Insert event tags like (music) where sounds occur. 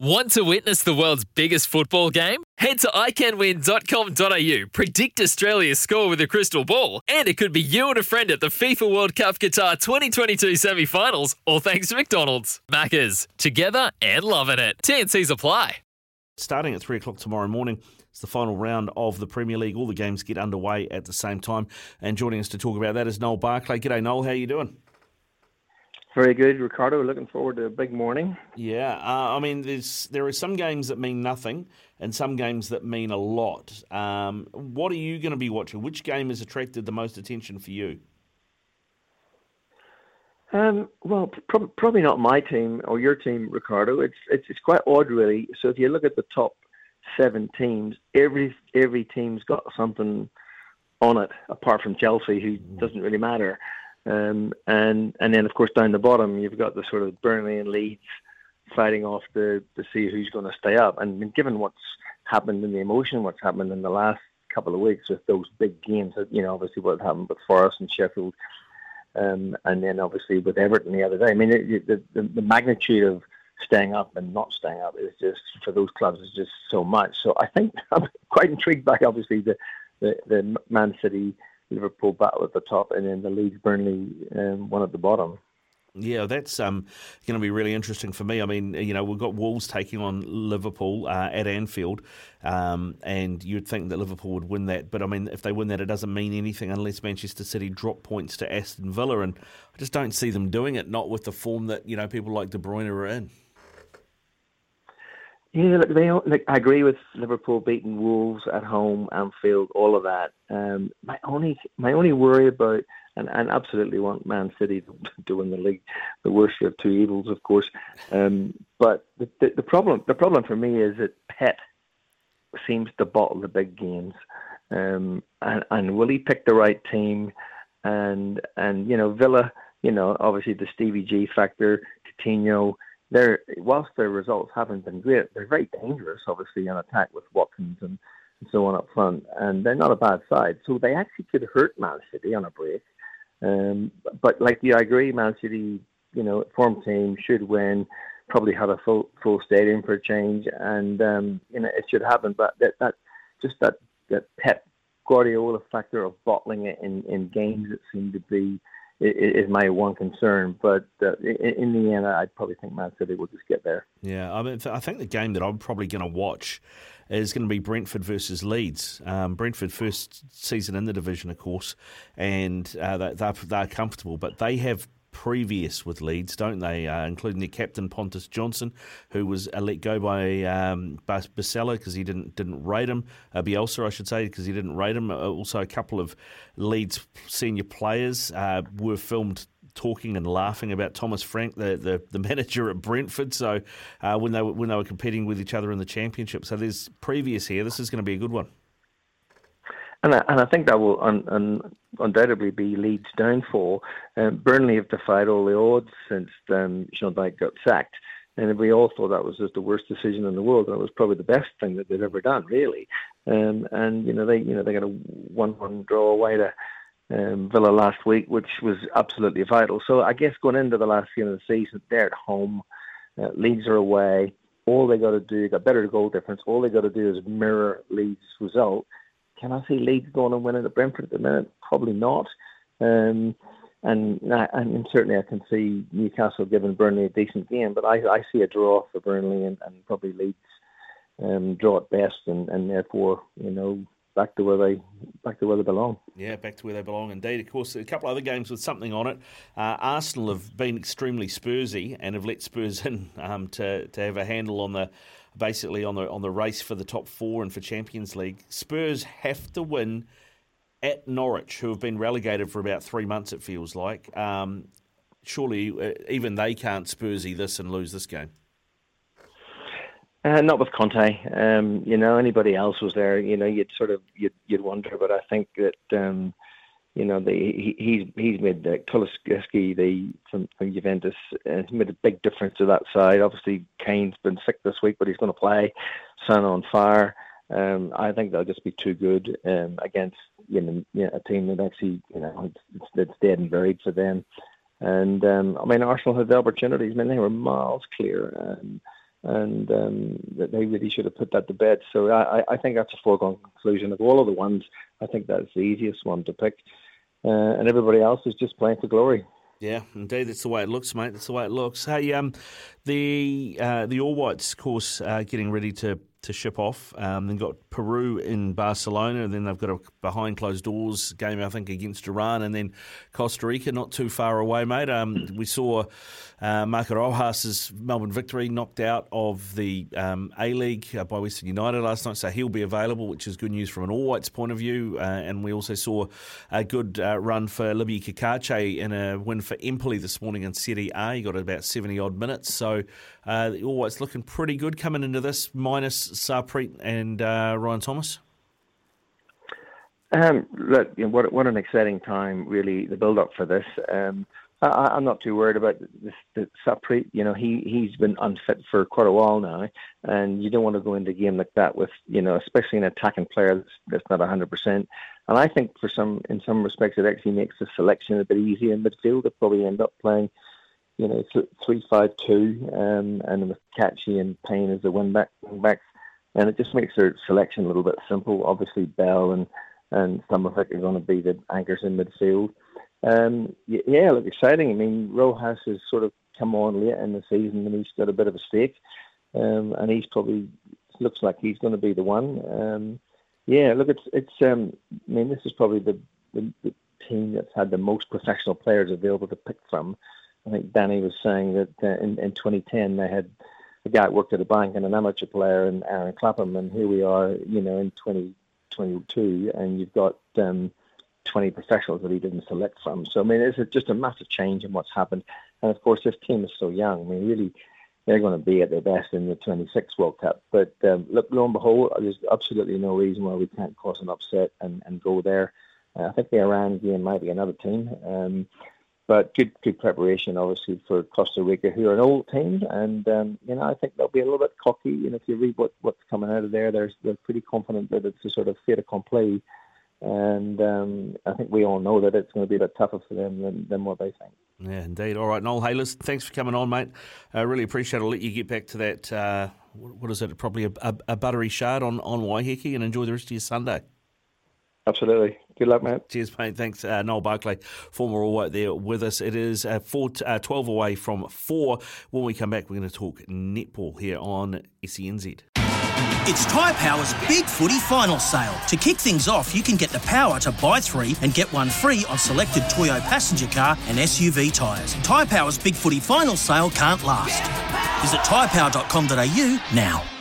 Want to witness the world's biggest football game? Head to iCanWin.com.au, predict Australia's score with a crystal ball, and it could be you and a friend at the FIFA World Cup Qatar 2022 semi finals, all thanks to McDonald's. Maccas, together and loving it. TNC's apply. Starting at 3 o'clock tomorrow morning, it's the final round of the Premier League. All the games get underway at the same time. And joining us to talk about that is Noel Barclay. G'day, Noel. How are you doing? Very good, Ricardo. Looking forward to a big morning. Yeah, uh, I mean, there's there are some games that mean nothing, and some games that mean a lot. Um, what are you going to be watching? Which game has attracted the most attention for you? Um, well, pro- probably not my team or your team, Ricardo. It's, it's it's quite odd, really. So if you look at the top seven teams, every every team's got something on it, apart from Chelsea, who doesn't really matter. Um, and and then of course down the bottom you've got the sort of Burnley and Leeds fighting off to to see who's going to stay up. And given what's happened in the emotion, what's happened in the last couple of weeks with those big games, you know, obviously what happened with Forest and Sheffield, um, and then obviously with Everton the other day. I mean, it, the, the the magnitude of staying up and not staying up is just for those clubs is just so much. So I think (laughs) I'm quite intrigued by obviously the the, the Man City Liverpool battle at the top, and then the Leeds Burnley um, one at the bottom. Yeah, that's um, going to be really interesting for me. I mean, you know, we've got Wolves taking on Liverpool uh, at Anfield, um, and you'd think that Liverpool would win that. But I mean, if they win that, it doesn't mean anything unless Manchester City drop points to Aston Villa, and I just don't see them doing it. Not with the form that you know people like De Bruyne are in. Yeah, look, they like, I agree with Liverpool beating Wolves at home, Anfield, all of that. Um, my only my only worry about and, and absolutely want Man City (laughs) to win the league, the worst of two evils, of course. Um, but the, the, the problem the problem for me is that Pep seems to bottle the big games, um, and, and will he pick the right team? And and you know Villa, you know obviously the Stevie G factor, Coutinho they're whilst their results haven't been great, they're very dangerous, obviously, on attack with Watkins and, and so on up front, and they're not a bad side. So they actually could hurt Man City on a break. Um, but like you, I agree, Man City, you know, form team should win. Probably have a full full stadium for a change, and um, you know it should happen. But that that just that that Pep Guardiola factor of bottling it in in games that seem to be is my one concern. But uh, in the end, I'd probably think Man City will just get there. Yeah, I mean, I think the game that I'm probably going to watch is going to be Brentford versus Leeds. Um, Brentford first season in the division, of course, and uh, they're, they're comfortable, but they have previous with Leeds, don't they? Uh, including their captain Pontus Jansson, who was uh, let go by um, Bielsa because he didn't didn't rate him. Uh, Bielsa, I should say, because he didn't rate him. Uh, also, a couple of Leeds senior players uh, were filmed talking and laughing about Thomas Frank, the, the, the (laughs) manager at Brentford. So uh, when they were, when they were competing with each other in the championship, so there's previous here. This is going to be a good one. And I, and I think that will un, un, undoubtedly be Leeds' downfall. Um, Burnley have defied all the odds since um, Sean Dyche got sacked. And we all thought that was just the worst decision in the world, and it was probably the best thing that they've ever done, really. Um, and you know they, you know, they got a one-one draw away to um, Villa last week, which was absolutely vital. So I guess going into the last game of the season, they're at home, uh, Leeds are away. All they got to do, got better goal difference. All they got to do is mirror Leeds' result, can I see Leeds going and winning at Brentford at the minute? Probably not. Um, and, and certainly I can see Newcastle giving Burnley a decent game, but I, I see a draw for Burnley and, and probably Leeds um, draw at best, and, and therefore you know back to where they back to where they belong. Yeah, back to where they belong indeed. Of course, a couple of other games with something on it. Uh, Arsenal have been extremely Spursy and have let Spurs (laughs) in um, to to have a handle on the basically on the on the race for the top four and for Champions League. Spurs have to win at Norwich, who have been relegated for about three months. It feels like. Um, surely, uh, even they can't Spursy this and lose this game. Uh, not with Conte. Um, you know, anybody else was there. You know, you'd sort of you'd you'd wonder, but I think that um, you know the, he, he's he's made the Kulusevski the from, from Juventus uh, he's made a big difference to that side. Obviously, Kane's been sick this week, but he's going to play. Son on fire. Um, I think they'll just be too good um, against you know, you know, a team that actually you know it's, it's dead and buried for them. And um, I mean, Arsenal had the opportunities. I mean, they were miles clear. Um, and um, they really should have put that to bed. So I, I think that's a foregone conclusion. Of all of the ones, I think that's the easiest one to pick, uh, and everybody else is just playing for glory. Yeah, indeed, that's the way it looks, mate. That's the way it looks. Hey, um, the uh, the All Whites, of course, uh, getting ready to to ship off. Um, then got Peru in Barcelona, and then they've got a behind closed doors game, I think, against Iran, and then Costa Rica, not too far away, mate. Um, we saw uh, Marco Rojas' Melbourne victory knocked out of the um, A League uh, by Western United last night, so he'll be available, which is good news from an All Whites point of view. Uh, and we also saw a good uh, run for Libby Cacace in a win for Empoli this morning in Serie A. He got about 70 odd minutes, so uh, All Whites looking pretty good coming into this, minus Sarpreet and uh, Ryan Thomas. Um, look, you know, what what an exciting time! Really, the build up for this. Um, I, am not too worried about this, the Sarpreet. You know, he he's been unfit for quite a while now, and you don't want to go into a game like that with you know, especially an attacking player that's, that's not 100. percent And I think for some, in some respects, it actually makes the selection a bit easier in midfield. They probably end up playing, you know, three five two, um, and with Cacace and Payne as the wing back wing backs, and it just makes their selection a little bit simple. Obviously, Bell and and Summervik are going to be the anchors in midfield. Um, yeah, look exciting. I mean, Rojas has sort of come on late in the season and he's got a bit of a stake, um, and he's probably looks like he's going to be the one. Um, yeah, look, it's it's. Um, I mean, this is probably the, the, the team that's had the most professional players available to pick from. I think Danny was saying that uh, in, in 2010 they had a guy worked at a bank and an amateur player and Aaron Clapham, and here we are, you know, in 2022, and you've got um, 20 professionals that he didn't select from. So, I mean, it's just a massive change in what's happened. And of course, this team is so young. I mean, really, they're going to be at their best in the 26 World Cup. But um, look, lo and behold, there's absolutely no reason why we can't cause an upset and, and go there. Uh, I think the Iran game might be another team. Um, but good, good preparation, obviously, for Costa Rica, who are an old team, and um, you know I think they'll be a little bit cocky. You know, if you read what, what's coming out of there, they're they're pretty confident that it's a sort of fait accompli and um, I think we all know that it's going to be a bit tougher for them than, than what they think. Yeah, indeed. All right, Noel Hayles, thanks for coming on, mate. I really appreciate it. I'll let you get back to that, uh, what is it, probably a, a, a, buttery shard on, on Waiheke and enjoy the rest of your Sunday. Absolutely. Good luck, mate. Cheers, mate. Thanks, uh, Noel Barclay, former All White there with us. It is uh, four, uh, 12 away from 4. When we come back, we're going to talk netball here on SENZ. It's Tyre Power's Big Footy Final Sale. To kick things off, you can get the power to buy three and get one free on selected Toyo passenger car and SUV tyres. Tyre Power's Big Footy Final Sale can't last. Visit tyrepower.com.au now.